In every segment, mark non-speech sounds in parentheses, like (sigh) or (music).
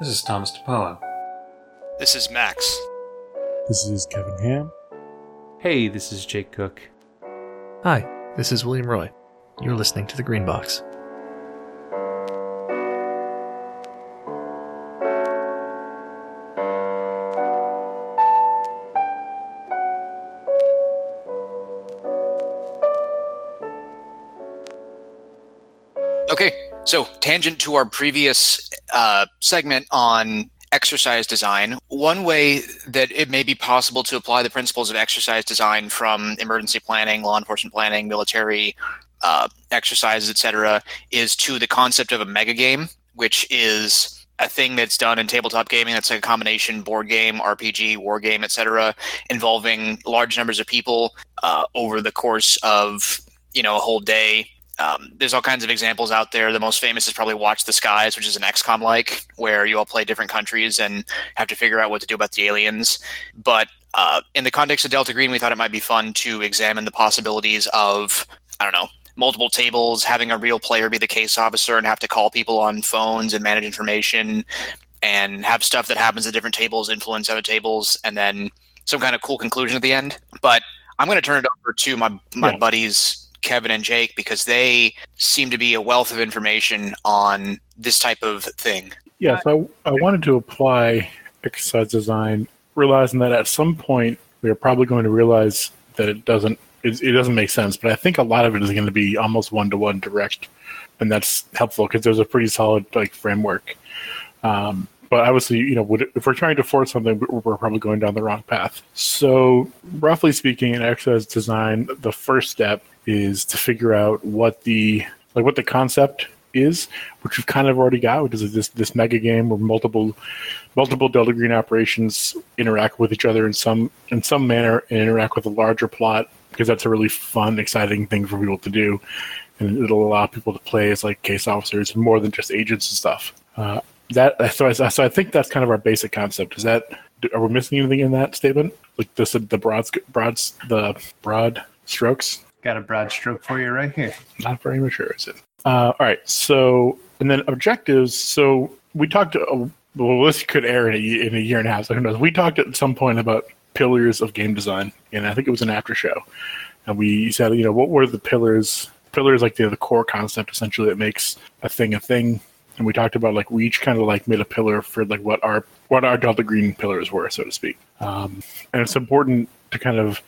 This is Thomas DePaulo. This is Max. This is Kevin Ham. Hey, this is Jake Cook. Hi, this is William Roy. You're listening to The Green Box. Okay, so tangent to our previous uh, segment on exercise design. One way that it may be possible to apply the principles of exercise design from emergency planning, law enforcement planning, military uh, exercises, etc., is to the concept of a mega game, which is a thing that's done in tabletop gaming that's like a combination board game, RPG, war game, etc., involving large numbers of people uh, over the course of you know a whole day um, there's all kinds of examples out there. The most famous is probably Watch the Skies, which is an XCOM like, where you all play different countries and have to figure out what to do about the aliens. But uh, in the context of Delta Green, we thought it might be fun to examine the possibilities of, I don't know, multiple tables, having a real player be the case officer and have to call people on phones and manage information and have stuff that happens at different tables influence other tables and then some kind of cool conclusion at the end. But I'm going to turn it over to my, my Yeah. buddies Kevin and Jake because they seem to be a wealth of information on this type of thing. Yes, I, I wanted to apply exercise design, realizing that at some point we are probably going to realize that it doesn't it, it doesn't make sense. But I think a lot of it is going to be almost one to one direct, and that's helpful because there's a pretty solid like framework. Um, but obviously, you know, would, if we're trying to force something, we're we're probably going down the wrong path. So, roughly speaking, in exercise design, the first step is to figure out what the like what the concept is, which we've kind of already got, which is this this mega game where multiple multiple Delta Green operations interact with each other in some in some manner and interact with a larger plot because that's a really fun, exciting thing for people to do, and it'll allow people to play as like case officers more than just agents and stuff. Uh, that so I, so I think that's kind of our basic concept. Is that are we missing anything in that statement? Like this the broad broad the broad strokes. Got a broad stroke for you right here. Not very mature, is it? Uh, all right. So, and then objectives. So we talked. Uh, well, this could air in a, in a year and a half. So who knows? We talked at some point about pillars of game design, and I think it was an after show. And we said, you know, what were the pillars? Pillars like the the core concept essentially that makes a thing a thing. And we talked about like we each kind of like made a pillar for like what our what our Delta Green pillars were, so to speak. Um, and it's important to kind of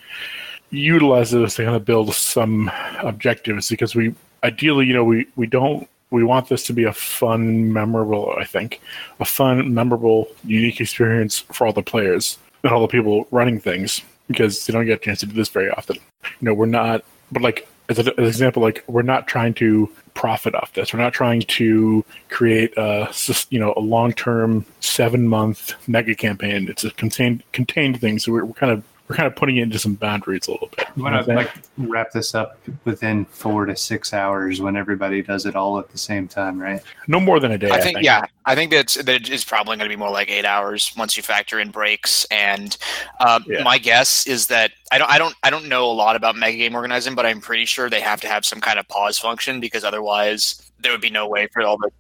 utilize those to kind of build some objectives because we ideally, you know, we, we don't we want this to be a fun, memorable, I think, a fun, memorable, unique experience for all the players and all the people running things because they don't get a chance to do this very often. You know, we're not, but like as, an example, like we're not trying to profit off this. We're not trying to create a you know a long term seven month mega campaign. It's a contained contained thing. So we're, we're kind of we're kind of putting it into some boundaries a little bit. You You want to like wrap this up within four to six hours when everybody does it all at the same time, right? No more than a day. I think, yeah, I think that's that is probably going to be more like eight hours once you factor in breaks. And uh, Yeah. my guess is that I don't, I don't, I don't know a lot about mega game organizing, but I'm pretty sure they have to have some kind of pause function because otherwise there would be no way for all the,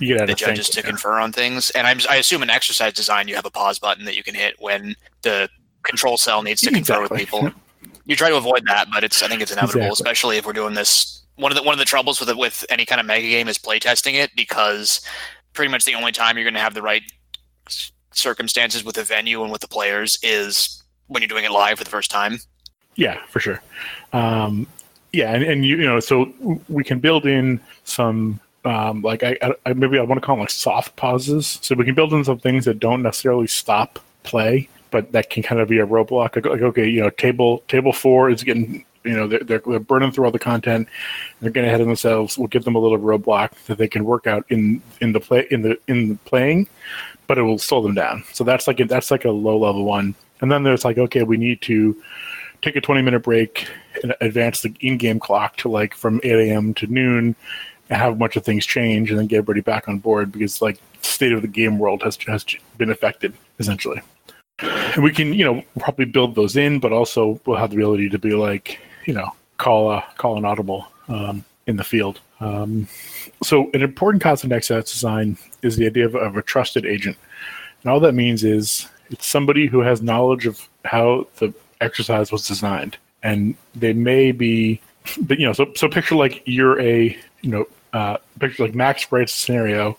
You the of judges to confer on things. And I'm, I assume in exercise design you have a pause button that you can hit when the control cell needs to confer with people. You try to avoid that, but it's I think it's inevitable, Exactly. especially if we're doing this. One of the one of the troubles with it, with any kind of mega game is playtesting it because pretty much the only time you're going to have the right circumstances with the venue and with the players is when you're doing it live for the first time. Yeah, for sure. Um, yeah, and, and you, you know, so we can build in some um, like I- I maybe I want to call them like soft pauses. So we can build in some things that don't necessarily stop play, but that can kind of be a roadblock. Like, okay, you know, table table four is getting you know they're, they're, they're burning through all the content. They're getting ahead of themselves. We'll give them a little roadblock that they can work out in in the play in the in the playing, but it will slow them down. So that's like a, that's like a low level one. And then there's like okay, we need to take a 20 minute break and advance the in-game clock to like from 8 a.m. to noon and have a bunch of things change and then get everybody back on board because like state of the game world has has been affected essentially. And we can, you know, probably build those in, but also we'll have the ability to be like, you know, call a call an audible um, in the field. Um, so, an important concept in exercise design is the idea of, of a trusted agent. And all that means is it's somebody who has knowledge of how the exercise was designed. And they may be, but you know, so, so picture like you're a, you know, uh, picture like Max writes scenario.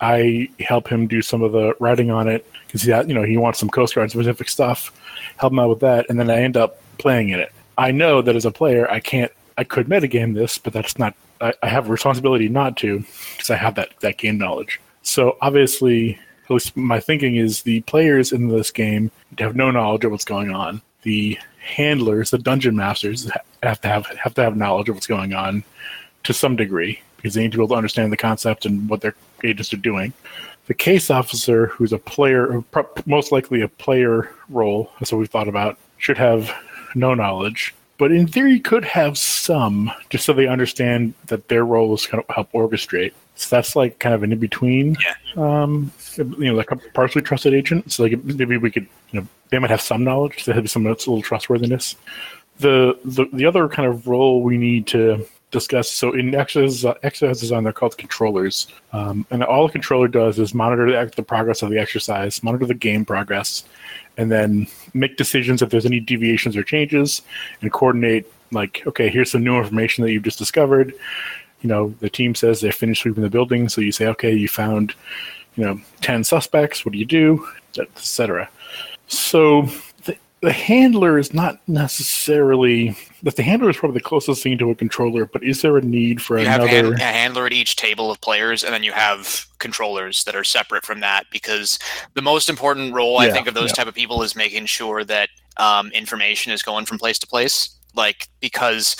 I help him do some of the writing on it because he, you know, he wants some Coast Guard specific stuff. Help him out with that, and then I end up playing in it. I know that as a player, I can't. I could metagame this, but that's not. I, I have a responsibility not to because I have that that game knowledge. So obviously, at least my thinking is the players in this game have no knowledge of what's going on. The handlers, the dungeon masters, have to have have to have knowledge of what's going on to some degree because they need to be able to understand the concept and what their agents are doing. The case officer, who's a player, most likely a player role, that's what we thought about, should have no knowledge, but in theory could have some, just so they understand that their role is kind of help orchestrate. So that's like kind of an in between, Yeah. um, you know, like a partially trusted agent. So like maybe we could, you know, they might have some knowledge, there have some a little trustworthiness. The, the the other kind of role we need to discuss. So in exercise, uh, design, they're called controllers, um, and all a controller does is monitor the, the progress of the exercise, monitor the game progress, and then make decisions if there's any deviations or changes, and coordinate. Like, okay, here's some new information that you've just discovered. You know, the team says they finished sweeping the building, so you say, okay, you found, you know, ten suspects. What do you do, etc. So the handler is not necessarily that the handler is probably the closest thing to a controller, but is there a need for you another? have hand, a handler at each table of players, and then you have controllers that are separate from that. Because the most important role I think of those yeah. type of people is making sure that um, information is going from place to place. Like because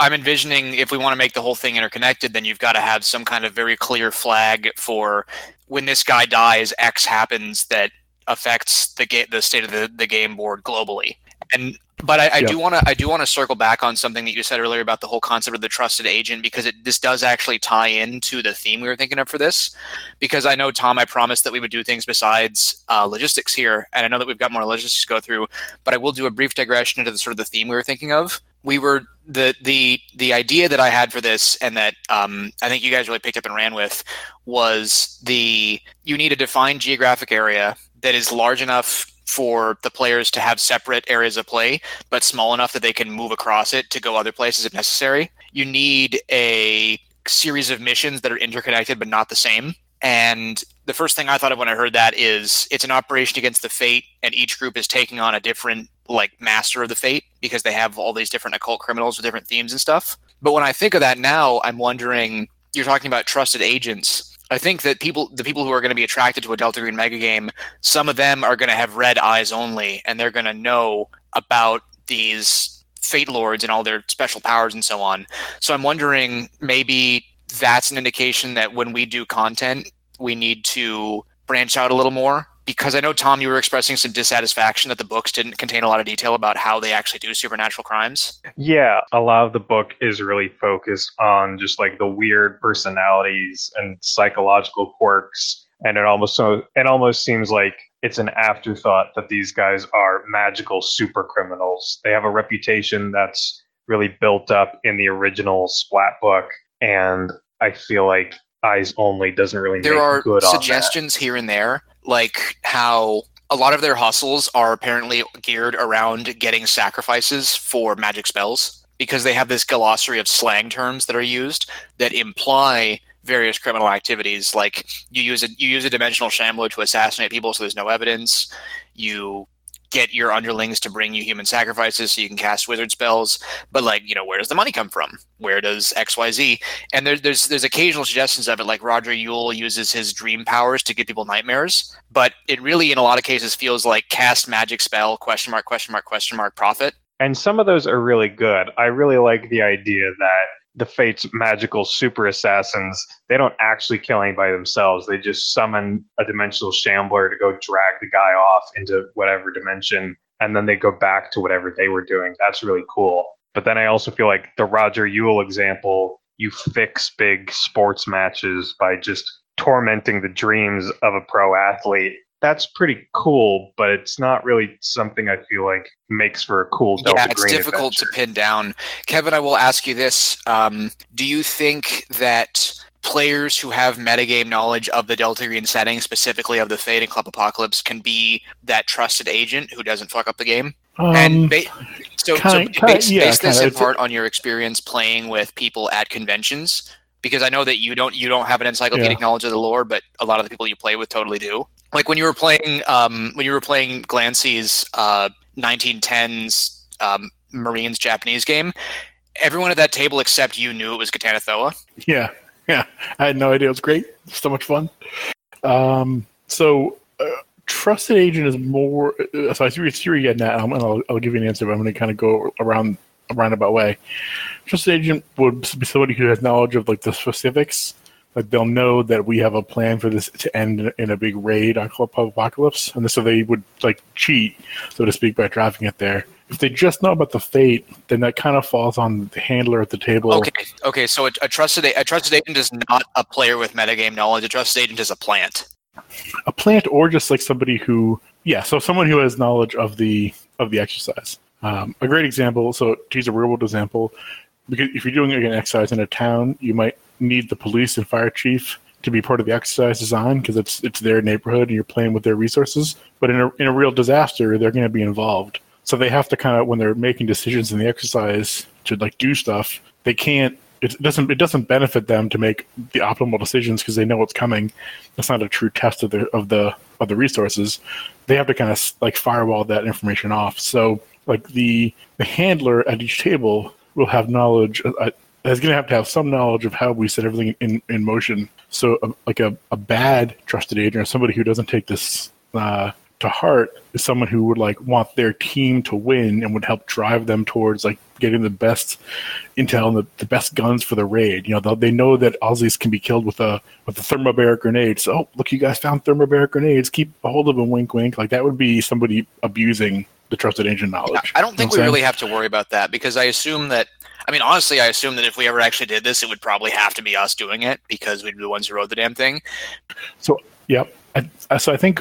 I'm envisioning if we want to make the whole thing interconnected, then you've got to have some kind of very clear flag for when this guy dies, X happens that affects the ga- the state of the, the game board globally. And but I, I Yeah. do want to I do want to circle back on something that you said earlier about the whole concept of the trusted agent because it this does actually tie into the theme we were thinking of for this. Because I know Tom, I promised that we would do things besides uh, logistics here, and I know that we've got more logistics to go through. But I will do a brief digression into the sort of the theme we were thinking of. We were the the the idea that I had for this, and that um, I think you guys really picked up and ran with, was the you need a defined geographic area that is large enough for the players to have separate areas of play, but small enough that they can move across it to go other places if necessary. You need a series of missions that are interconnected but not the same. And the first thing I thought of when I heard that is it's an operation against the fate, and each group is taking on a different like master of the fate because they have all these different occult criminals with different themes and stuff. But when I think of that now, I'm wondering you're talking about trusted agents. I think that people, the people who are going to be attracted to a Delta Green mega game, some of them are going to have read eyes only, and they're going to know about these fate lords and all their special powers and so on. So I'm wondering maybe that's an indication that when we do content, we need to branch out a little more. Because I know Tom, you were expressing some dissatisfaction that the books didn't contain a lot of detail about how they actually do supernatural crimes. Yeah, a lot of the book is really focused on just like the weird personalities and psychological quirks, and it almost so it almost seems like it's an afterthought that these guys are magical super criminals. They have a reputation that's really built up in the original Splat book, and I feel like Eyes Only doesn't really there are good on that. suggestions here and there, like how a lot of their hustles are apparently geared around getting sacrifices for magic spells because they have this glossary of slang terms that are used that imply various criminal activities like you use a you use a dimensional shambler to assassinate people so there's no evidence you get your underlings to bring you human sacrifices so you can cast wizard spells but like you know where does the money come from? Where does xyz and there, there's there's occasional suggestions of it like roger yule uses his dream powers to give people nightmares but it really in a lot of cases feels like cast magic spell question mark question mark question mark profit. And some of those are really good. I really like the idea that the Fates magical super assassins, they don't actually kill anybody themselves. They just summon a dimensional shambler to go drag the guy off into whatever dimension, and then they go back to whatever they were doing. That's really cool. But then I also feel like the Roger Yule example, you fix big sports matches by just tormenting the dreams of a pro athlete that's pretty cool, but it's not really something I feel like makes for a cool Delta yeah, it's Green difficult adventure. to pin down. Kevin, I will ask you this: um, Do you think that players who have metagame knowledge of the Delta Green setting, specifically of the Fate and Club Apocalypse, can be that trusted agent who doesn't fuck up the game? Um, and ba- so, kind- so kind- base, yeah, base this kinda. in part on your experience playing with people at conventions, because I know that you don't you don't have an encyclopedic knowledge of the lore, but a lot of the people you play with totally do. Like when you were playing um, when you were playing Glancy's uh, 1910s um, Marines Japanese game, everyone at that table except you knew it was Ghatanothoa. Yeah, yeah. I had no idea. It was great. So much fun. Um, so, uh, trusted agent is more. Uh, so I see you're getting at, and I'll, I'll give you an answer, but I'm going to kind of go around a roundabout way. Trusted agent would be somebody who has knowledge of like the specifics. Like they'll know that we have a plan for this to end in- a big raid on Club Apocalypse, and so they would like cheat, so to speak, by driving it there. If they just know about the fate, then that kind of falls on the handler at the table. Okay, okay. So a, a trusted a, trusted agent is not a player with metagame knowledge. A trusted agent is a plant. a plant or just like somebody who yeah so someone who has knowledge of the of the exercise um, a great example so to use a real world example because if you're doing an exercise in a town you might need the police and fire chief to be part of the exercise design because it's it's their neighborhood and you're playing with their resources. But in a, in a real disaster they're going to be involved. So they have to kind of when they're making decisions in the exercise to like do stuff they can't it doesn't it doesn't benefit them to make the optimal decisions because they know what's coming. That's not a true test of the of the of the resources. They have to kind of like firewall that information off. So like the the handler at each table will have knowledge uh, is going to have to have some knowledge of how we set everything in, in motion so uh, like a, a bad trusted agent or somebody who doesn't take this uh, to heart is someone who would like want their team to win and would help drive them towards like getting the best intel and the, the best guns for the raid. You know, they'll- know that Aussies can be killed with a with a thermobaric grenade. So, oh, look, you guys found thermobaric grenades. Keep a hold of them. Wink, wink. Like that would be somebody abusing the trusted agent knowledge. I don't think You know we I'm really have to worry about that because I assume that. I mean, honestly, I assume that if we ever actually did this, it would probably have to be us doing it because we'd be the ones who wrote the damn thing. So, yep. I, so I think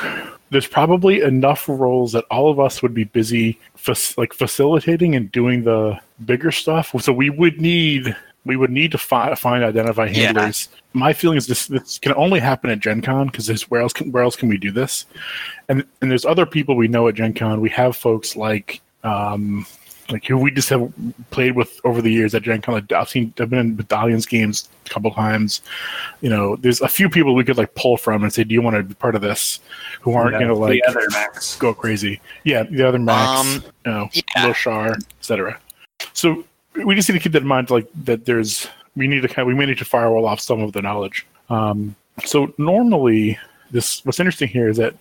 there's probably enough roles that all of us would be busy, fac- like facilitating and doing the bigger stuff. So we would need we would need to fi- find identify Yeah. handlers. My feeling is this this can only happen at Gen Con because where else can where else can we do this? And and there's other people we know at Gen Con. We have folks like um like who we just have played with over the years at Gen Con. Like I've seen I've been in Medallions games a couple times you know, there's a few people we could like pull from and say, "Do you want to be part of this?" Who aren't Yeah, going to like the other Max. go crazy. Yeah, the other Max, Um, you know, yeah. Lil Shar, etc. So we just need to keep that in mind, like that. There's we need to kind of, we may need to firewall off some of the knowledge. Um, so normally, this what's interesting here is that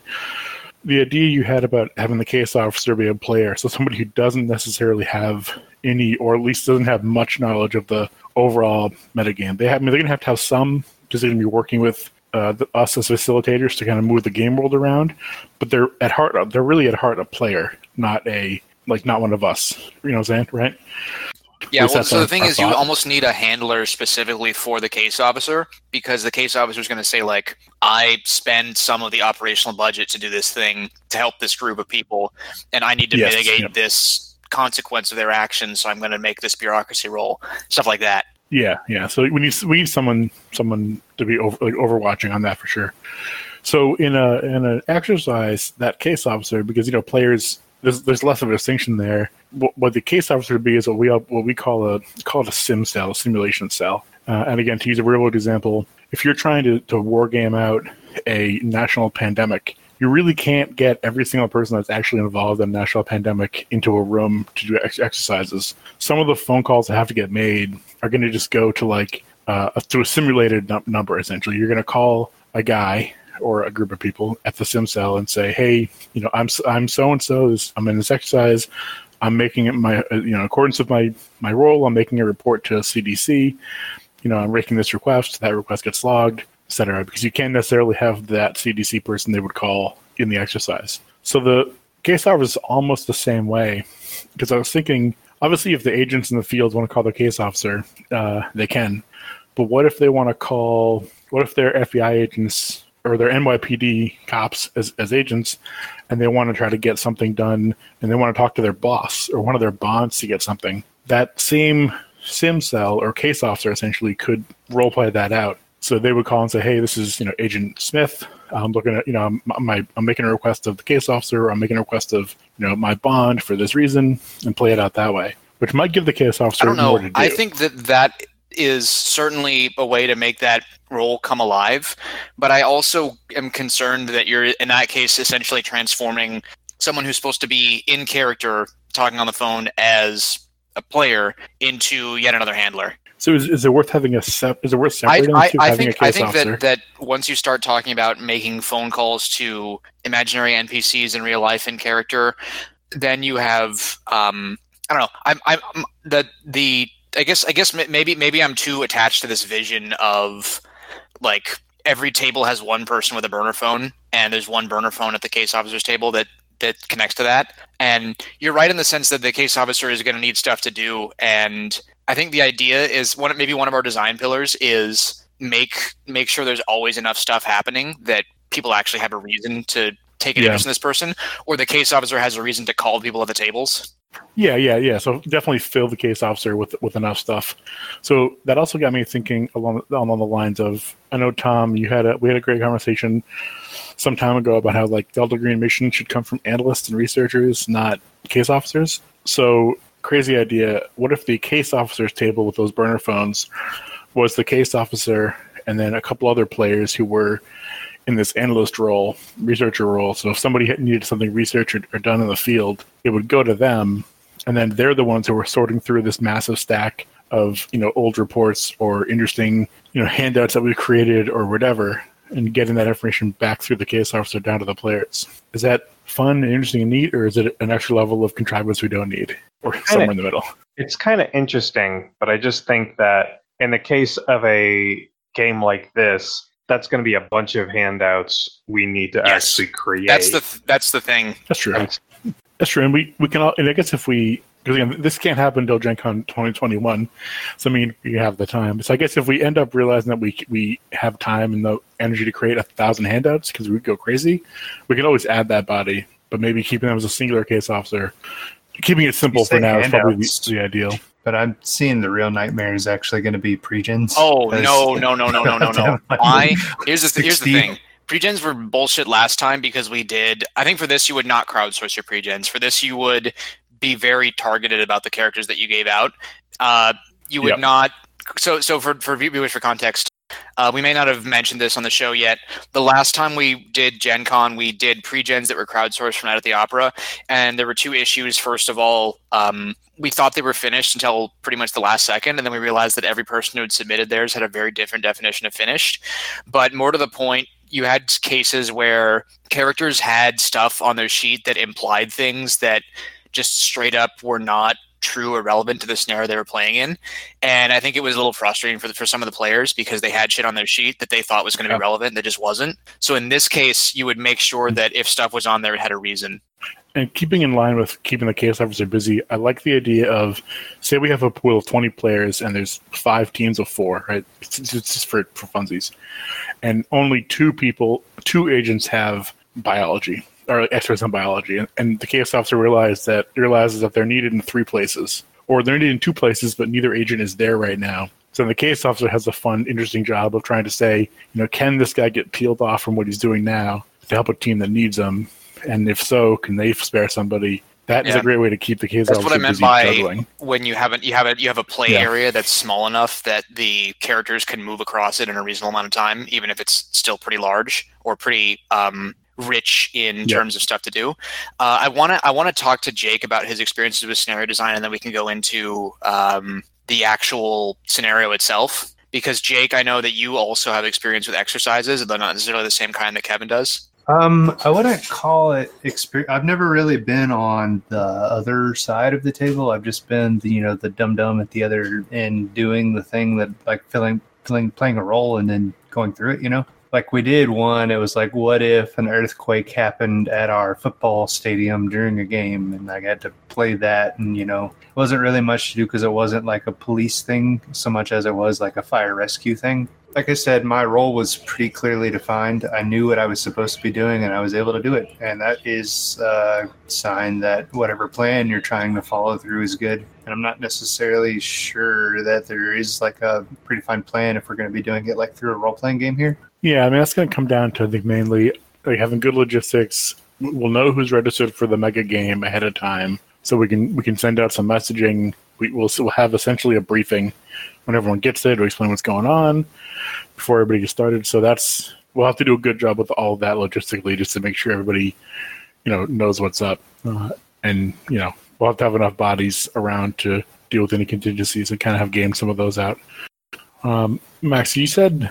the idea you had about having the case officer be a player, so somebody who doesn't necessarily have any, or at least doesn't have much knowledge of the overall metagame. They have, I mean, they're going to have to have some, because they're going to be working with uh, the, us as facilitators to kind of move the game world around. But they're at heart, they're really at heart a player, not a like not one of us. You know what I'm saying, right? Yeah, well, so the thing is, you almost need a handler specifically for the case officer because the case officer is going to say, like, I spend some of the operational budget to do this thing to help this group of people, and I need to Yes, mitigate this consequence of their actions, so I'm going to make this bureaucracy roll, stuff like that. Yeah, yeah. So we need we need someone someone to be over, like overwatching on that for sure. So in a in an exercise, that case officer, because you know players, there's there's less of a distinction there. What, what the case officer would be is what we what we call a call it a sim cell, a simulation cell. Uh, and again, to use a real world example, if you're trying to to war game out a national pandemic, you really can't get every single person that's actually involved in a national pandemic into a room to do ex- exercises. Some of the phone calls that have to get made are going to just go to like uh, to a simulated num- number. Essentially, you're going to call a guy or a group of people at the sim cell and say, "Hey, you know, I'm I'm so and so. I'm in this exercise. I'm making it my uh, you know in accordance with my my role. I'm making a report to CDC. You know, I'm making this request. That request gets logged, etc. Because you can't necessarily have that CDC person they would call in the exercise. So the case officer is almost the same way. Because I was thinking, obviously, if the agents in the field want to call the case officer, uh, they can. But what if they want to call? What if they're FBI agents or they're NYPD cops as, as agents, and they want to try to get something done, and they want to talk to their boss or one of their bonds to get something. That same sim cell or case officer essentially could role play that out. So they would call and say, "Hey, this is you know Agent Smith. I'm looking at you know I'm, my, I'm making a request of the case officer. Or I'm making a request of you know my bond for this reason, and play it out that way." Which might give the case officer I don't more know. to do. I think that that is certainly a way to make that role come alive, but I also am concerned that you're in that case essentially transforming someone who's supposed to be in character talking on the phone as a player into yet another handler. so is, is it worth having a sep- is it worth I, separating I, I having think a I think officer? that, that once you start talking about making phone calls to imaginary NPCs in real life in character, then you have um, I don't know. I'm I'm I'm- the the I guess I guess maybe maybe I'm too attached to this vision of like every table has one person with a burner phone and there's one burner phone at the case officer's table that that connects to that. And you're right in the sense that the case officer is going to need stuff to do and I think the idea is one maybe one of our design pillars is make make sure there's always enough stuff happening that people actually have a reason to take an Yeah. interest in this person, or the case officer has a reason to call people at the tables. Yeah, yeah, yeah. So definitely fill the case officer with with enough stuff. So that also got me thinking along along the lines of I know Tom, you had a we had a great conversation some time ago about how like Delta Green mission should come from analysts and researchers, not case officers. So crazy idea. What if the case officer's table with those burner phones was the case officer and then a couple other players who were in this analyst role, researcher role. So if somebody needed something researched or, or done in the field, it would go to them, and then they're the ones who were sorting through this massive stack of you know old reports or interesting you know handouts that we created or whatever, and getting that information back through the case officer down to the players. Is that fun and interesting and neat, or is it an extra level of contrivance we don't need, or somewhere in the middle? It's kind of interesting, but I just think that in the case of a game like this, that's going to be a bunch of handouts we need to Yes. actually create. That's the th- that's the thing. That's true. And- That's true, and we we can. all And I guess if we because again, this can't happen until Gen Con 2021, so I mean you have the time. So I guess if we end up realizing that we we have time and the energy to create a thousand handouts because we would go crazy, we can always add that body. But maybe keeping them as a singular case officer, keeping it simple for say now is probably the, the ideal. But I'm seeing the real nightmare is actually going to be pregens. Oh no no no no no no (laughs) no! Why? Here's the th- here's the thing. Pregens were bullshit last time because we did. I think for this you would not crowdsource your pregens. For this you would be very targeted about the characters that you gave out. Uh, you would Yep. not. So so for for viewers for context, uh, we may not have mentioned this on the show yet. The last time we did Gen Con, we did pre-gens that were crowdsourced from Night at the Opera, and there were two issues. First of all, um, we thought they were finished until pretty much the last second, and then we realized that every person who had submitted theirs had a very different definition of finished. But more to the point, you had cases where characters had stuff on their sheet that implied things that just straight up were not true or relevant to the scenario they were playing in. And I think it was a little frustrating for the, for some of the players because they had shit on their sheet that they thought was going to be relevant that just wasn't. So in this case, you would make sure hmm. that if stuff was on there, it had a reason. And keeping in line with keeping the case officer busy, I like the idea of say we have a pool of 20 players and there's five teams of four, right? It's, it's just for, for funsies. And only two people, two agents have biology or experts in biology. And, and the case officer realizes that realizes that they're needed in three places, or they're needed in two places, but neither agent is there right now. So the case officer has a fun, interesting job of trying to say, you know, can this guy get peeled off from what he's doing now to help a team that needs him? And if so, can they spare somebody? That is Yeah. a great way to keep the case That's what I meant by juggling. when you haven't you have a you have a play Yeah. area that's small enough that the characters can move across it in a reasonable amount of time, even if it's still pretty large or pretty um, rich in Yeah. terms of stuff to do. Uh, I want to I want to talk to Jake about his experiences with scenario design, and then we can go into um, the actual scenario itself. Because Jake, I know that you also have experience with exercises, though not necessarily the same kind that Kevin does. Um, I wouldn't call it experience. I've never really been on the other side of the table. I've just been the you know the dum dum at the other end doing the thing that like filling filling playing a role and then going through it. You know. Like we did one. It was like, what if an earthquake happened at our football stadium during a game, and I got to play that, and you know, it wasn't really much to do because it wasn't like a police thing so much as it was like a fire rescue thing. Like I said, my role was pretty clearly defined. I knew what I was supposed to be doing, and I was able to do it. And that is a sign that whatever plan you're trying to follow through is good. And I'm not necessarily sure that there is like a predefined plan if we're going to be doing it like through a role playing game here. Yeah, I mean that's going to come down to I think mainly like having good logistics. We'll know who's registered for the mega game ahead of time, so we can we can send out some messaging. We, we'll we'll have essentially a briefing when everyone gets it. to explain what's going on before everybody gets started. So that's we'll have to do a good job with all of that logistically just to make sure everybody you know knows what's up, uh, and you know we'll have to have enough bodies around to deal with any contingencies and kind of have game some of those out. Um, Max, you said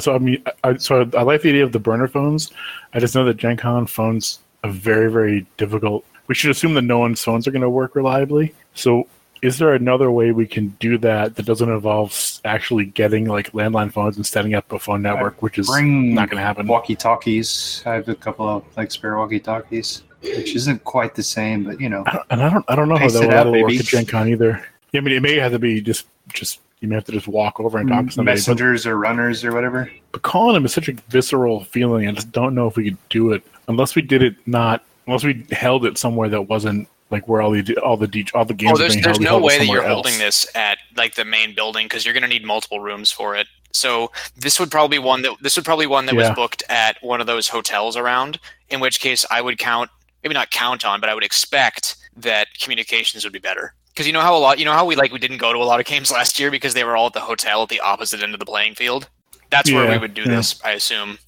so. I mean, I, so I like the idea of the burner phones. I just know that Gen Con phones are very, very difficult. We should assume that no one's phones are going to work reliably. So, is there another way we can do that that doesn't involve actually getting like landline phones and setting up a phone network, which is not going to happen? walkie talkies. I have a couple of like spare walkie talkies, which isn't quite the same, but you know, I and I don't, I don't know how that will that'll work at Gen Con either. Yeah, I mean, it may have to be just, just you may have to just walk over and talk to somebody. But, messengers or runners or whatever. but calling them is such a visceral feeling. I just don't know if we could do it unless we did it not unless we held it somewhere that wasn't like where all the all the de- all the games Oh, are there's being there's held. we no held way that you're else. holding this at like the main building because you're going to need multiple rooms for it. So this would probably one that this would probably one that Yeah. was booked at one of those hotels around. In which case, I would count maybe not count on, but I would expect that communications would be better. Because you know how a lot you know how we like we didn't go to a lot of games (laughs) last year because they were all at the hotel at the opposite end of the playing field. That's where we would do yeah. this, I assume.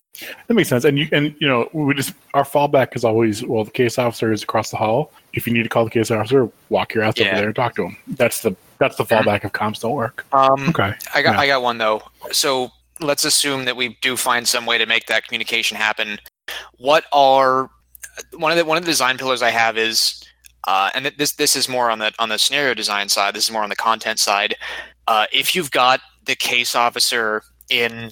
That makes sense. And you and you know we just our fallback is always well the case officer is across the hall. If you need to call the case officer, walk your ass Yeah. over there and talk to him. That's the that's the fallback if comms don't work. Um, Okay. I got Yeah. I got one though. So let's assume that we do find some way to make that communication happen. What are one of the one of the design pillars I have is, uh, and this this is more on the on the scenario design side. This is more on the content side. Uh, if you've got the case officer in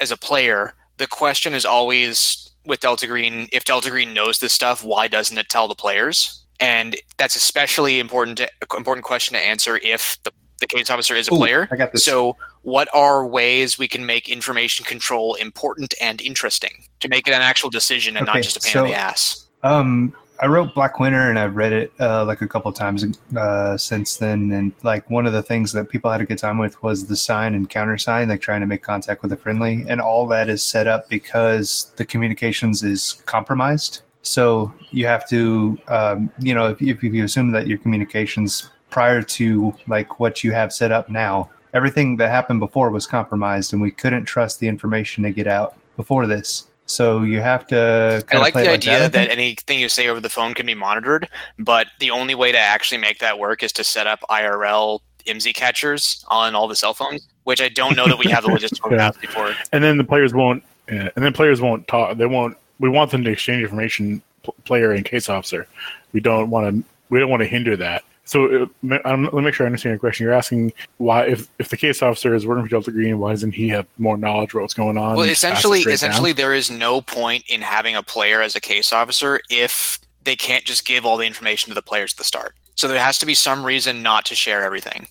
as a player, the question is always with Delta Green. If Delta Green knows this stuff, why doesn't it tell the players? And that's especially important to, important question to answer if the, the case officer is a Ooh, player. I got this. So, what are ways we can make information control important and interesting to make it an actual decision and Okay, not just a pain so- in the ass? Um, I wrote Black Winter and I've read it uh, like a couple of times uh, since then. And like one of the things that people had a good time with was the sign and countersign, like trying to make contact with a friendly. And all that is set up because the communications is compromised. So you have to, um, you know, if, if you assume that your communications prior to like what you have set up now, everything that happened before was compromised and we couldn't trust the information to get out before this. So you have to. I kinda like play the it idea that, that, anything you say over the phone can be monitored, but the only way to actually make that work is to set up IRL IMSI catchers on all the cell phones, which I don't know that we have the (laughs) logistical Yeah. capacity for. and then the players won't yeah, and then players won't talk they won't we want them to exchange information pl- player and case officer we don't want to we don't want to hinder that so uh, um, let me make sure i understand your question you're asking why if, if the case officer is working for delta green why doesn't he have more knowledge of what's going on Well, and just pass it essentially, essentially, down? there is no point in having a player as a case officer if they can't just give all the information to the players at the start. So there has to be some reason not to share everything.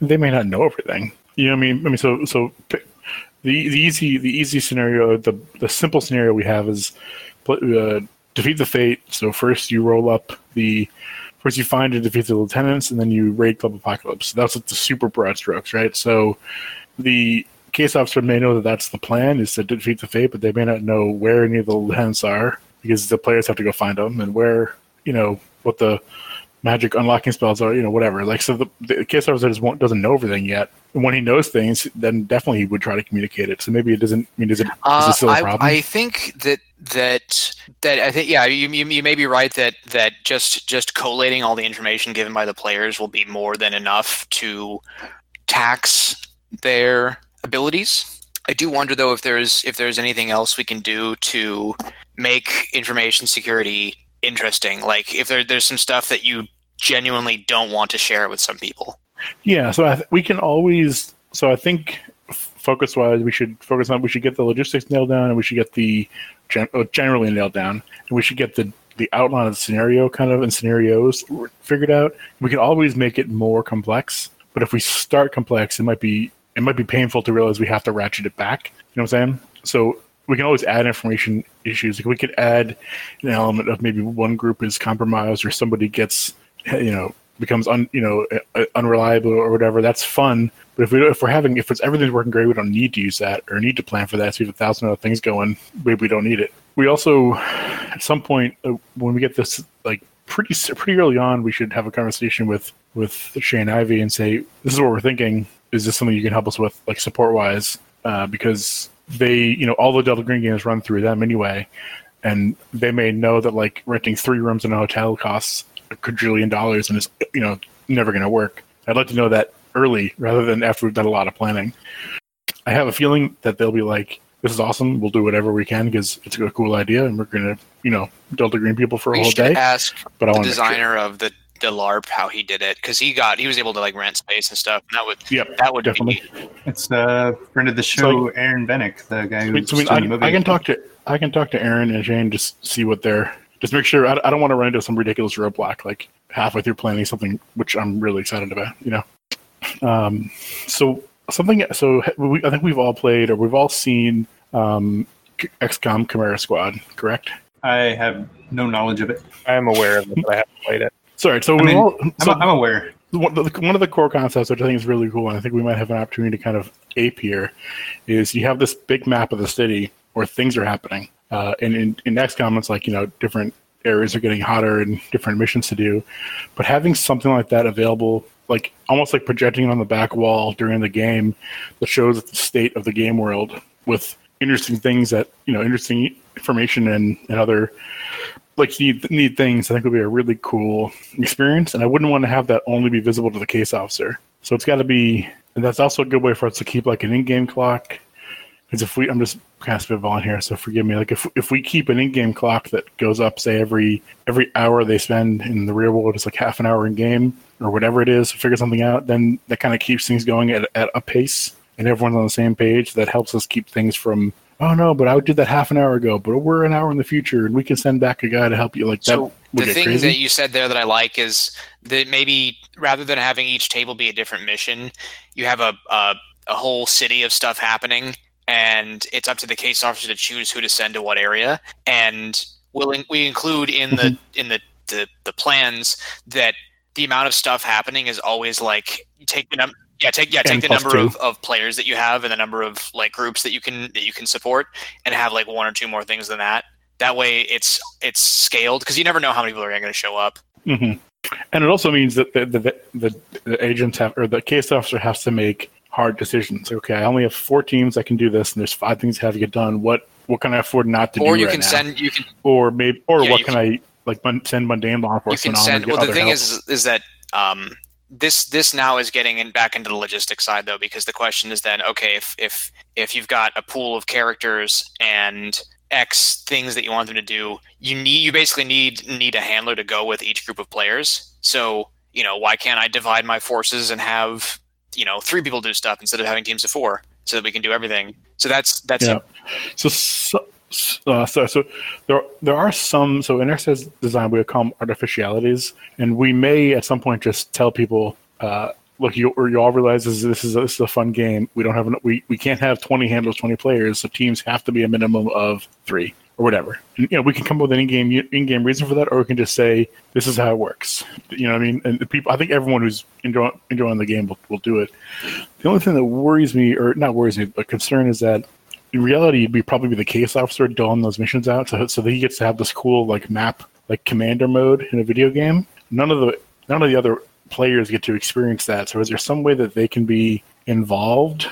they may not know everything you know what i mean i mean so so the, the easy the easy scenario the the simple scenario we have is uh, defeat the fate so first you roll up the first you find and defeat the lieutenants and then you raid club apocalypse. That's like the super broad strokes right? So the case officer may know that that's the plan is to defeat the fate but they may not know where any of the lieutenants are because the players have to go find them and where you know what the magic unlocking spells or you know, whatever. Like, so the, the case officer just doesn't know everything yet. And when he knows things, then definitely he would try to communicate it. So maybe it doesn't. I mean, is it, is Uh, it still a problem? I think that that that I think yeah, you, you, you may be right that that just just collating all the information given by the players will be more than enough to tax their abilities. I do wonder though if there's if there's anything else we can do to make information security interesting. Like if there, there's some stuff that you genuinely don't want to share with some people. Yeah, so I th- we can always. So I think focus wise, we should focus on we should get the logistics nailed down, and we should get the gen- uh, generally nailed down, and we should get the the outline of the scenario kind of and scenarios figured out. We can always make it more complex, but if we start complex, it might be it might be painful to realize we have to ratchet it back. You know what I'm saying? So we can always add information issues. Like we could add an element of maybe one group is compromised or somebody gets, you know, becomes un, you know, uh, unreliable or whatever. That's fun. But if we if we're having if it's everything's working great, we don't need to use that or need to plan for that. So we have a thousand other things going. Maybe we don't need it. We also, at some point, uh, when we get this like pretty pretty early on, we should have a conversation with with Shane Ivey and say, "This is what we're thinking. Is this something you can help us with, like support wise?" Uh, because they, you know, all the Delta Green games run through them anyway, and they may know that like renting three rooms in a hotel costs a quadrillion dollars and is you know never going to work. I'd like to know that early rather than after we've done a lot of planning. I have a feeling that they'll be like, "This is awesome. We'll do whatever we can because it's a cool idea, and we're going to, you know, Delta Green people for a We whole day." ask But I the designer of the the LARP how he did it because he got he was able to like rent space and stuff. And that would Yep, that would definitely. be It's uh, friend of the show, Aaron Vanek, the guy I who's so I, mean, I. I can talk to I can talk to Aaron and Jane just see what they're just make sure I, I don't want to run into some ridiculous roadblock like halfway through planning something which I'm really excited about you know um so something so we, I think we've all played or we've all seen um XCOM Chimera Squad correct I have no knowledge of it. I am aware of it, but I haven't played it. Sorry so I mean, all I'm, I'm aware. one of, the, one of the core concepts, which I think is really cool, and I think we might have an opportunity to kind of ape here, is you have this big map of the city where things are happening. Uh, and in, in XCOM, it's like, you know, different areas are getting hotter and different missions to do. But having something like that available, like almost like projecting it on the back wall during the game that shows the state of the game world with interesting things that, you know, interesting information and, and other like neat, neat things, I think would be a really cool experience. And I wouldn't want to have that only be visible to the case officer. So it's got to be, and that's also a good way for us to keep like an in-game clock. Because if we, I'm just kind of spitballing here, so forgive me. Like if if we keep an in-game clock that goes up, say every every hour they spend in the real world is like half an hour in game or whatever it is, to figure something out, then that kind of keeps things going at at a pace, and everyone's on the same page. That helps us keep things from oh no, but I did that half an hour ago, but we're an hour in the future, and we can send back a guy to help you. Like that So the thing crazy. that you said there that I like is that maybe rather than having each table be a different mission, you have a a, a whole city of stuff happening, and it's up to the case officer to choose who to send to what area. And we'll in, we include in the Mm-hmm. in the, the the plans that the amount of stuff happening is always like you take the number. Yeah, take yeah, take the number two. of, of players that you have and the number of like groups that you can that you can support, and have like one or two more things than that. That way, it's it's scaled because you never know how many people are going to show up. hmm And it also means that the, the, the, the agents have, or the case officer has to make hard decisions. Okay, I only have four teams that can do this, and there's five things that have to get done. What what can I afford not to or do you right can now? send you can or maybe, or Yeah, what you can I like send mundane law you enforcement can on? send. Well, the thing help? is is that um, this this now is getting in, back into the logistics side though, because the question is then okay if if if you've got a pool of characters and X things that you want them to do, you need you basically need need a handler to go with each group of players. So you know why can't I divide my forces and have you know three people do stuff instead of having teams of four so that we can do everything. So that's that's Yeah. So, so, uh, so, so there, there are some. So in exercise design, we call them artificialities, and we may at some point just tell people, uh, "Look, you, you all realize this, is a, this is a fun game. We don't have an, we we can't have twenty handlers, twenty players. So teams have to be a minimum of three or whatever. And, you know, we can come up with an in-game in-game reason for that, or we can just say this is how it works. You know I mean? And the people, I think everyone who's enjoying enjoying the game will, will do it. The only thing that worries me, or not worries me, but concern is that in reality, it'd be probably be the case officer doling those missions out, so so that he gets to have this cool like map, like commander mode in a video game. None of the none of the other players get to experience that. So is there some way that they can be involved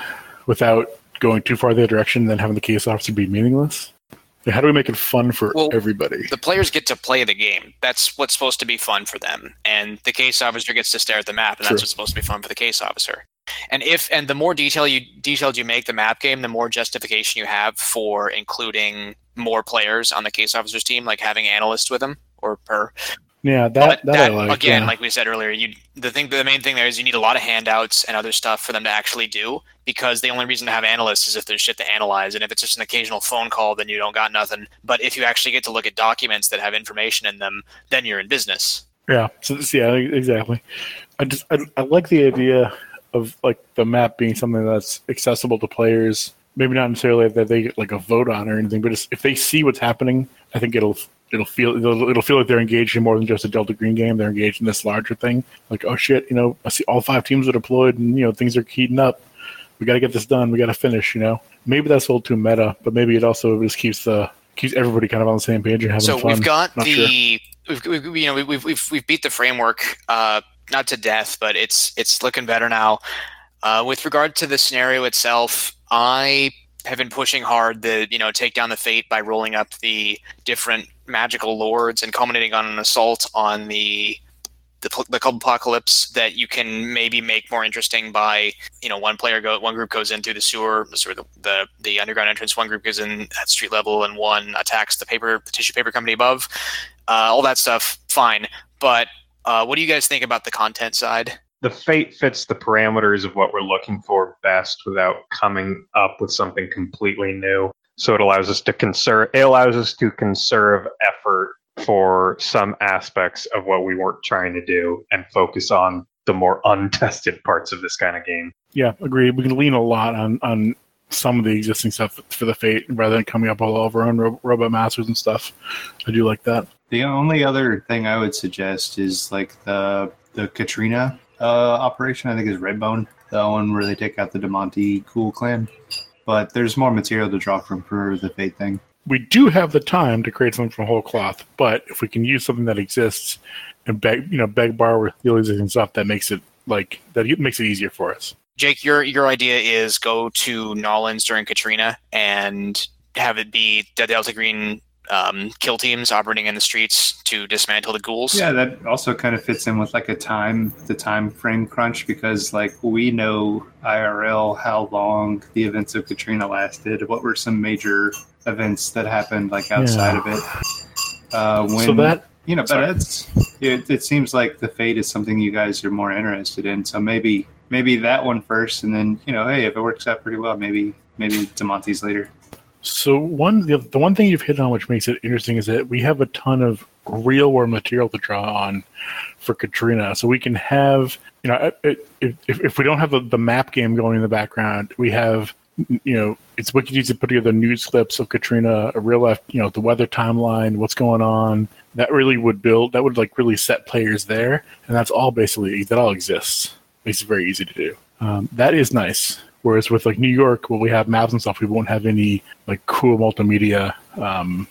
without going too far the other direction, and then having the case officer be meaningless? How do we make it fun for Well, everybody? the players get to play the game. That's what's supposed to be fun for them. And the case officer gets to stare at the map, and True. that's what's supposed to be fun for the case officer. And if and the more detail you detailed you make the map game, the more justification you have for including more players on the case officer's team, like having analysts with them or per. Yeah, that that, that, I like. again, yeah. like we said earlier, you the thing the main thing there is you need a lot of handouts and other stuff for them to actually do because the only reason to have analysts is if there's shit to analyze and if it's just an occasional phone call then you don't got nothing. But if you actually get to look at documents that have information in them, then you're in business. Yeah. So yeah, exactly. I just I, I like the idea of like the map being something that's accessible to players. Maybe not necessarily that they get like a vote on or anything, but if they see what's happening, I think it'll it'll feel it'll, it'll feel like they're engaged in more than just a Delta Green game. They're engaged in this larger thing. Like oh shit, you know, I see all five teams are deployed and you know things are heating up. We got to get this done. We got to finish. You know, maybe that's a little too meta, but maybe it also just keeps the keeps everybody kind of on the same page and having so fun. So we've got Not the we've, we've you know we've we've we've beat the framework uh not to death but it's it's looking better now. Uh with regard to the scenario itself i have been pushing hard the you know take down the fate by rolling up the different magical lords and culminating on an assault on the the, the apocalypse that you can maybe make more interesting by you know one player go one group goes in through the sewer sewer the, the, the underground entrance one group goes in at street level and one attacks the paper the tissue paper company above. Uh, all that stuff fine. But uh, what do you guys think about the content side The fate fits the parameters of what we're looking for best without coming up with something completely new. So it allows us to conserve. It allows us to conserve effort for some aspects of what we weren't trying to do and focus on the more (laughs) untested parts of this kind of game. Yeah, agreed. We can lean a lot on on some of the existing stuff for the Fate rather than coming up with all of our own ro- robot masters and stuff. I do like that. The only other thing I would suggest is like the the Katrina uh, operation. I think is Redbone. That one where they take out the Demonte Cool clan. But there's more material to draw from for the Fate thing. We do have the time to create something from whole cloth, but if we can use something that exists and beg, you know, beg borrow with the existing stuff, that makes it like that makes it easier for us. jake your your idea is go to nolans during katrina and have it be the delta green um, kill teams operating in the streets to dismantle the ghouls Yeah, that also kind of fits in with like a time, the time frame crunch, because like we know IRL how long the events of Katrina lasted. What were some major events that happened like outside Yeah. of it? Uh, when so that you know, but it's it, it seems like the fate is something you guys are more interested in. So maybe maybe that one first, and then you know, hey, if it works out pretty well, maybe maybe Demontes later. So one the, the one thing you've hit on which makes it interesting is that we have a ton of real world material to draw on for Katrina. So we can have you know if if, if we don't have the, the map game going in the background, we have you know it's wicked easy to put together news clips of Katrina, a real life you know the weather timeline, what's going on. That really would build that would like really set players there, and that's all basically that all exists. Makes it very easy to do. Um, that is nice. Whereas with like New York, where we have maps and stuff, we won't have any like cool multimedia um,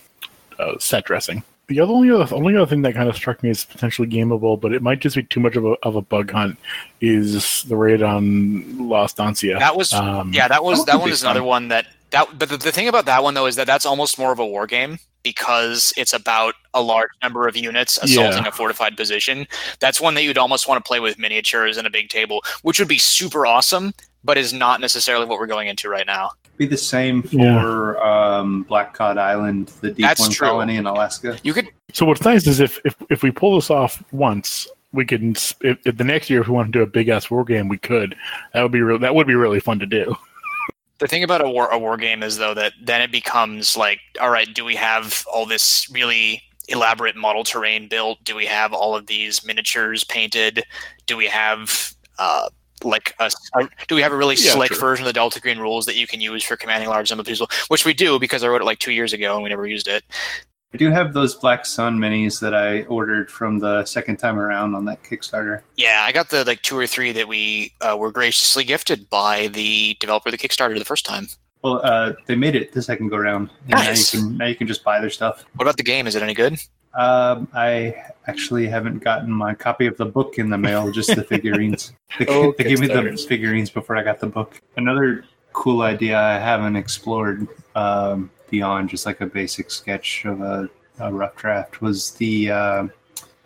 uh, set dressing. The other only other, only other thing that kind of struck me as potentially gameable, but it might just be too much of a, of a bug hunt, is the raid on La Estancia. that was Um, yeah that was that that one is another one that that but the, the thing about that one though is that that's almost more of a war game because it's about a large number of units assaulting Yeah. a fortified position that's one that you'd almost want to play with miniatures and a big table which would be super awesome but is not necessarily what we're going into right now Be the same Yeah. for um, Black Cod Island, the deep That's one true. colony in Alaska. you could So what's nice is if, if if we pull this off once, we can. If, if the next year, if we want to do a big ass war game, we could. That would be real. That would be really fun to do. the thing about a war a war game is though that then it becomes like all right do we have all this really elaborate model terrain built do we have all of these miniatures painted do we have uh like a, a- do we have a really Yeah, slick true. version of the Delta Green rules that you can use for commanding large numbers of people, which we do because I wrote it like two years ago and we never used it. I do have those Black Sun minis that I ordered from the second time around on that Kickstarter. Yeah, I got the like two or three that we uh, were graciously gifted by the developer of the Kickstarter the first time. Well, uh, they made it the second go round, and Nice. now you can now you can just buy their stuff. What about the game? Is it any good? Um, I actually haven't gotten my copy of the book in the mail, just the (laughs) figurines. They, Oh, they gave me the figurines before I got the book. Another cool idea I haven't explored um, beyond just like a basic sketch of a, a rough draft was the uh,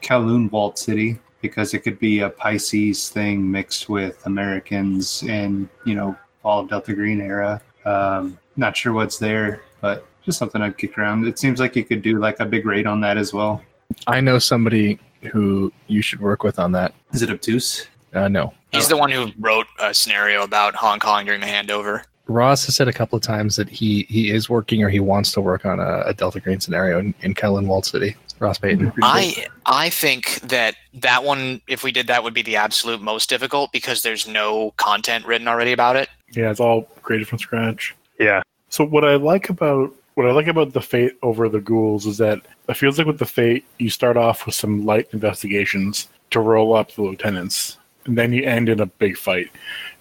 Kowloon Walled City because it could be a Pisces thing mixed with Americans and you know fall of Delta Green era. Um, not sure what's there, but just something I'd kick around. It seems like you could do like a big raid on that as well. I know somebody who you should work with on that. Is it obtuse? Uh, no, He's the one who wrote a scenario about Hong Kong during the handover. Ross has said a couple of times that he he is working or he wants to work on a, a Delta Green scenario in, in Kowloon Walled City. Ross Payton. I I think that that one, if we did that, would be the absolute most difficult because there's no content written already about it. Yeah, it's all created from scratch. Yeah. So what I like about what I like about the Fate over the Ghouls is that it feels like with the Fate, you start off with some light investigations to roll up the lieutenants, and then you end in a big fight.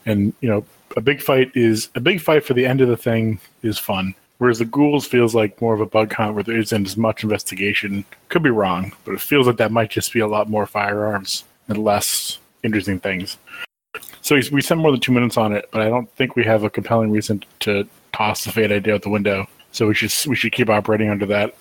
And you know, a big fight is a big fight for the end of the thing is fun. Whereas the Ghouls feels like more of a bug hunt where there isn't as much investigation. Could be wrong, but it feels like that might just be a lot more firearms and less interesting things. So we spent more than two minutes on it, but I don't think we have a compelling reason to toss the fate idea out the window. So we should we should keep operating under that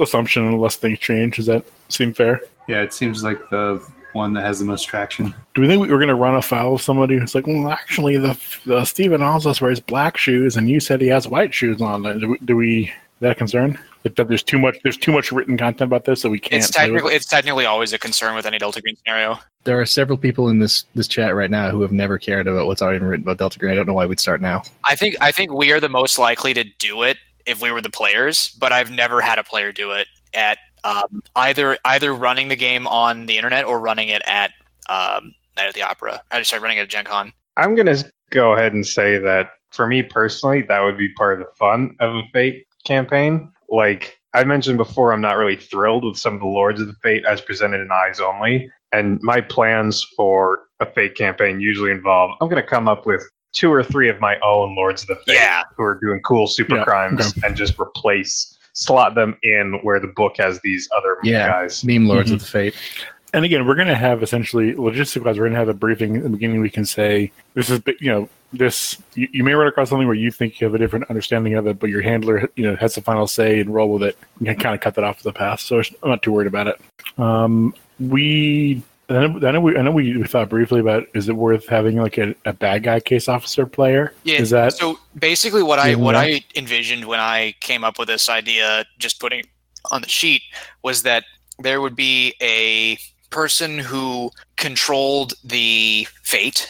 assumption unless things change. Does that seem fair? Yeah, it seems like the one that has the most traction. Do we think we we're going to run afoul of somebody who's like, well, actually, the, the Steven Alzis wears black shoes, and you said he has white shoes on? Do we? Do we that a concern? That, that there's too much there's too much written content about this that we can't. It's play with? technically it's technically always a concern with any Delta Green scenario. There are several people in this this chat right now who have never cared about what's already been written about Delta Green. I don't know why we'd start now. I think I think we are the most likely to do it if we were the players, but I've never had a player do it at um, either either running the game on the internet or running it at um, Night at the Opera. I just started running it at Gen Con. I'm gonna go ahead and say that for me personally, that would be part of the fun of a Fate campaign. Like I mentioned before, I'm not really thrilled with some of the Lords of the Fate as presented in Eyes Only, and my plans for a Fate campaign usually involve I'm gonna come up with two or three of my own Lords of the Fate Yeah. who are doing cool super Yeah, crimes and just replace slot them in where the book has these other Yeah. guys. Meme Lords Mhm. of the Fate. And again, we're going to have essentially logistic wise, we're going to have a briefing in the beginning. We can say this is, you know, this you, you may run across something where you think you have a different understanding of it, but your handler, you know, has the final say and roll with it. You can kind of cut that off to the past, so I'm not too worried about it. Um, we. I know, we I know we thought briefly about is it worth having like a, a bad guy case officer player? Yeah. Is that so? Basically, what I what I envisioned when I came up with this idea, just putting on the sheet, was that there would be a person who controlled the fate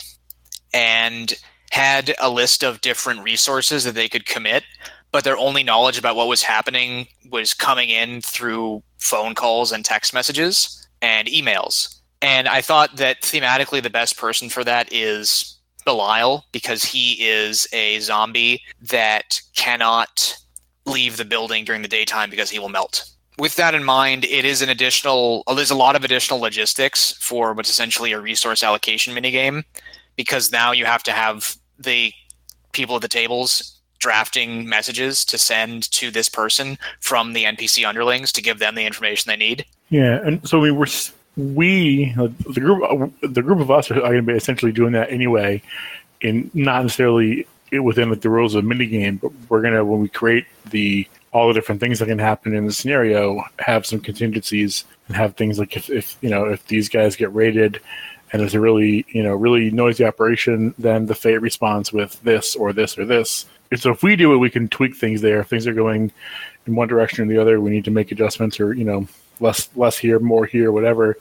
and had a list of different resources that they could commit, but their only knowledge about what was happening was coming in through phone calls and text messages and emails. And I thought that thematically the best person for that is Belial because he is a zombie that cannot leave the building during the daytime because he will melt. With that in mind, it is an additional. There's a lot of additional logistics for what's essentially a resource allocation minigame, because now you have to have the people at the tables drafting messages to send to this person from the NPC underlings to give them the information they need. Yeah, and so we were we the group the group of us are going to be essentially doing that anyway, in not necessarily within like the rules of a minigame, but we're gonna when we create the all the different things that can happen in the scenario, have some contingencies and have things like if, if you know if these guys get raided and it's a really you know really noisy operation, then the fate responds with this or this or this. And so if we do it, we can tweak things there. If things are going in one direction or the other, we need to make adjustments or you know less less here, more here, whatever.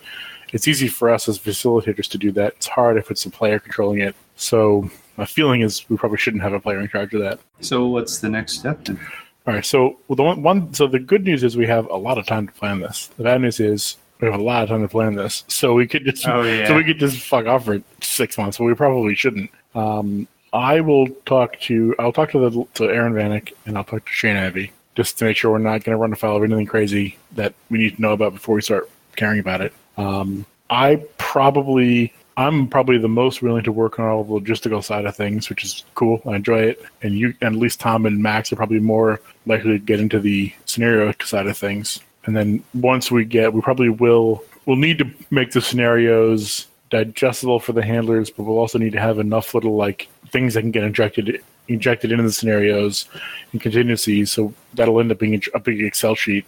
It's easy for us as facilitators to do that. It's hard if it's a player controlling it. So my feeling is we probably shouldn't have a player in charge of that. So what's the next step? Then? All right. So the one, one so the good news is we have a lot of time to plan this. The bad news is we have a lot of time to plan this. So we could just Oh yeah. so we could just fuck off for six months, but we probably shouldn't. Um, I will talk to I'll talk to the to Aaron Vanek and I'll talk to Shane Ivey just to make sure we're not going to run afoul of anything crazy that we need to know about before we start caring about it. Um, I probably I'm probably the most willing to work on all the logistical side of things, which is cool. I enjoy it, and you and at least Tom and Max are probably more likely to get into the scenario side of things. And then once we get, we probably will we'll need to make the scenarios digestible for the handlers, but we'll also need to have enough little like things that can get injected injected into the scenarios and contingencies. So that'll end up being a big Excel sheet.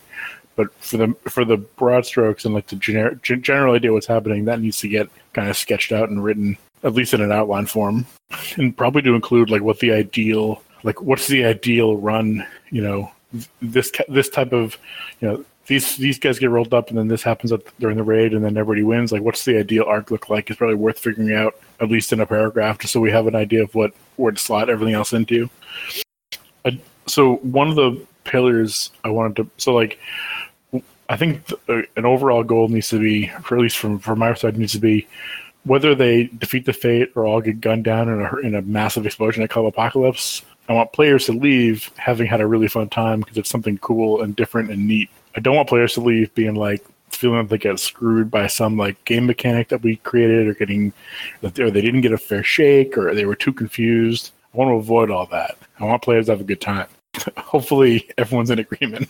But for the for the broad strokes and like the generic gen- idea of what's happening, that needs to get kind of sketched out and written at least in an outline form, and probably to include like what the ideal like what's the ideal run you know this this type of you know these these guys get rolled up, and then this happens during the raid, and then everybody wins. Like, what's the ideal arc look like? It's probably worth figuring out at least in a paragraph, just so we have an idea of what where to slot everything else into. I, so one of the pillars I wanted to so like I think th- uh, an overall goal needs to be, for at least from from my side, needs to be whether they defeat the fate or all get gunned down in a in a massive explosion at Club Apocalypse. I want players to leave having had a really fun time because it's something cool and different and neat. I don't want players to leave being like feeling that they get screwed by some like game mechanic that we created or getting that or they didn't get a fair shake or they were too confused. I want to avoid all that. I want players to have a good time. (laughs) Hopefully, everyone's in agreement.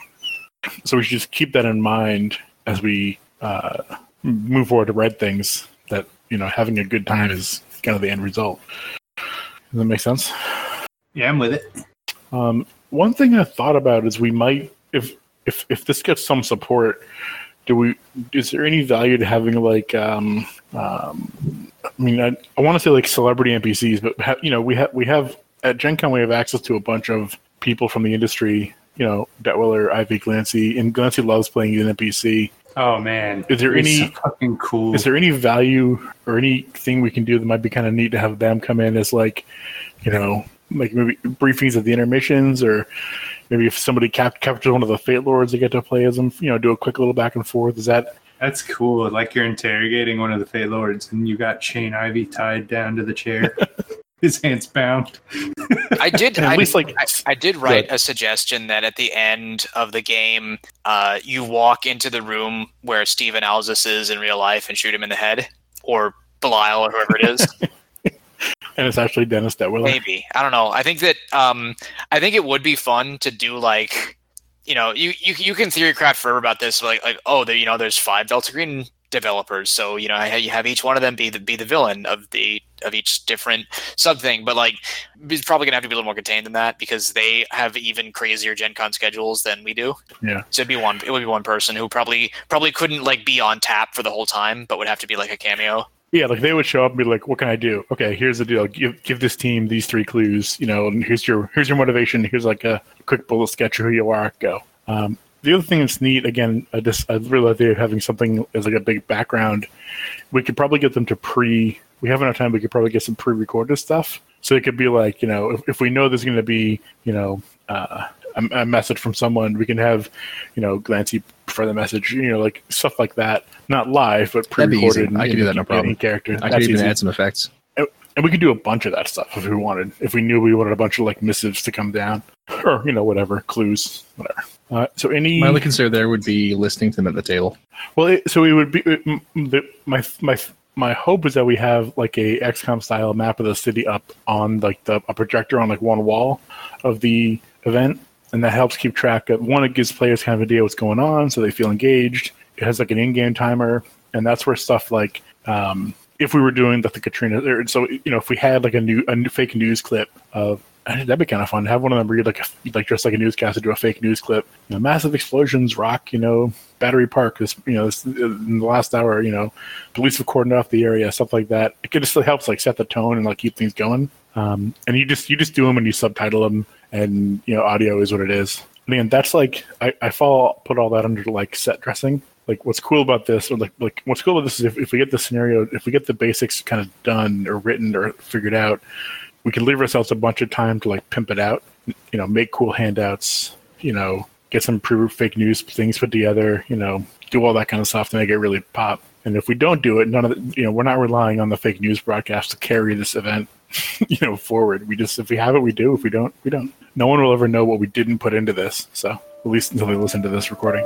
so we should just keep that in mind as we uh, move forward to write things. That you know, having a good time is kind of the end result. Does that make sense? Yeah, I'm with it. Um, one thing I thought about is we might, if if if this gets some support, do we? Is there any value to having like, um, um, I mean, I, I want to say like celebrity NPCs, but ha- you know, we have we have at Gen Con we have access to a bunch of people from the industry. You know, Detwiller, Ivey Glancy, and Glancy loves playing an NPC. Oh man, Is there It's any so fucking cool? is there any value or anything we can do that might be kind of neat to have them come in as like, you know, like maybe briefings at the intermissions or maybe if somebody cap- captures one of the Fate Lords, they get to play as them. You know, do a quick little back and forth. Is that That's cool. Like you're interrogating one of the Fate Lords, and you got Shane Ivey tied down to the chair, (laughs) his hands bound. I did. at I, least like I, I did write Good. a suggestion that at the end of the game, uh, you walk into the room where Steven Alzis is in real life and shoot him in the head, or Belial, or whoever it is. (laughs) and it's actually Dennis Detwiller. Maybe I don't know. I think that um, I think it would be fun to do like, you know, you you you can theory craft forever about this. Like like oh, there you know, there's five Delta Green developers, so you know you have each one of them be the be the villain of the of each different sub thing. But like, it's probably gonna have to be a little more contained than that because they have even crazier Gen Con schedules than we do. Yeah. So it'd be one. It would be one person who probably probably couldn't like be on tap for the whole time, but would have to be like a cameo. Yeah, like they would show up and be like, "What can I do? Okay, here's the deal. Give give this team these three clues. You know, and here's your here's your motivation. Here's like a quick bullet sketch of who you are. Go." Um, the other thing that's neat, again, I just I really like the having something as like a big background. We could probably get them to pre. We have enough time. We could probably get some pre-recorded stuff. So it could be like, you know, if, if we know there's going to be, you know, uh, a, a message from someone, we can have, you know, Glancy for the message, you know, like stuff like that. Not live, but That'd be easy. pre-recorded. I can do that, no problem. Character. I That's could even easy. add some effects. And we could do a bunch of that stuff if we wanted. If we knew we wanted a bunch of like missives to come down, or you know, whatever clues, whatever. Uh, so any My only concern there would be listening to them at the table. well, it, so we would be it, m- the, my my my hope is that we have like a XCOM style map of the city up on like the a projector on like one wall of the event, and that helps keep track of one. It gives players kind of idea what's going on, so they feel engaged. It has like an in-game timer, and that's where stuff like um, if we were doing the, the Katrina, or, so you know, if we had like a new a new fake news clip of that'd be kind of fun. Have one of them read like a, like just like a newscaster do a fake news clip. You know, massive explosions rock. You know, Battery Park. This you know, this, in the last hour. You know, police have cordoned off the area. Stuff like that. It just helps like set the tone and like keep things going. Um, and you just you just do them and you subtitle them, and you know, audio is what it is. And again, that's like I, I fall put all that under like set dressing. Like what's cool about this, or like like what's cool about this is if, if we get the scenario, if we get the basics kind of done or written or figured out, we can leave ourselves a bunch of time to like pimp it out. You know, make cool handouts. You know, get some pre fake news things put together. You know, do all that kind of stuff to make it really pop. And if we don't do it, none of the, you know, we're not relying on the fake news broadcast to carry this event, (laughs) you know, forward. We just if we have it, we do. If we don't, we don't. No one will ever know what we didn't put into this. So at least until they listen to this recording.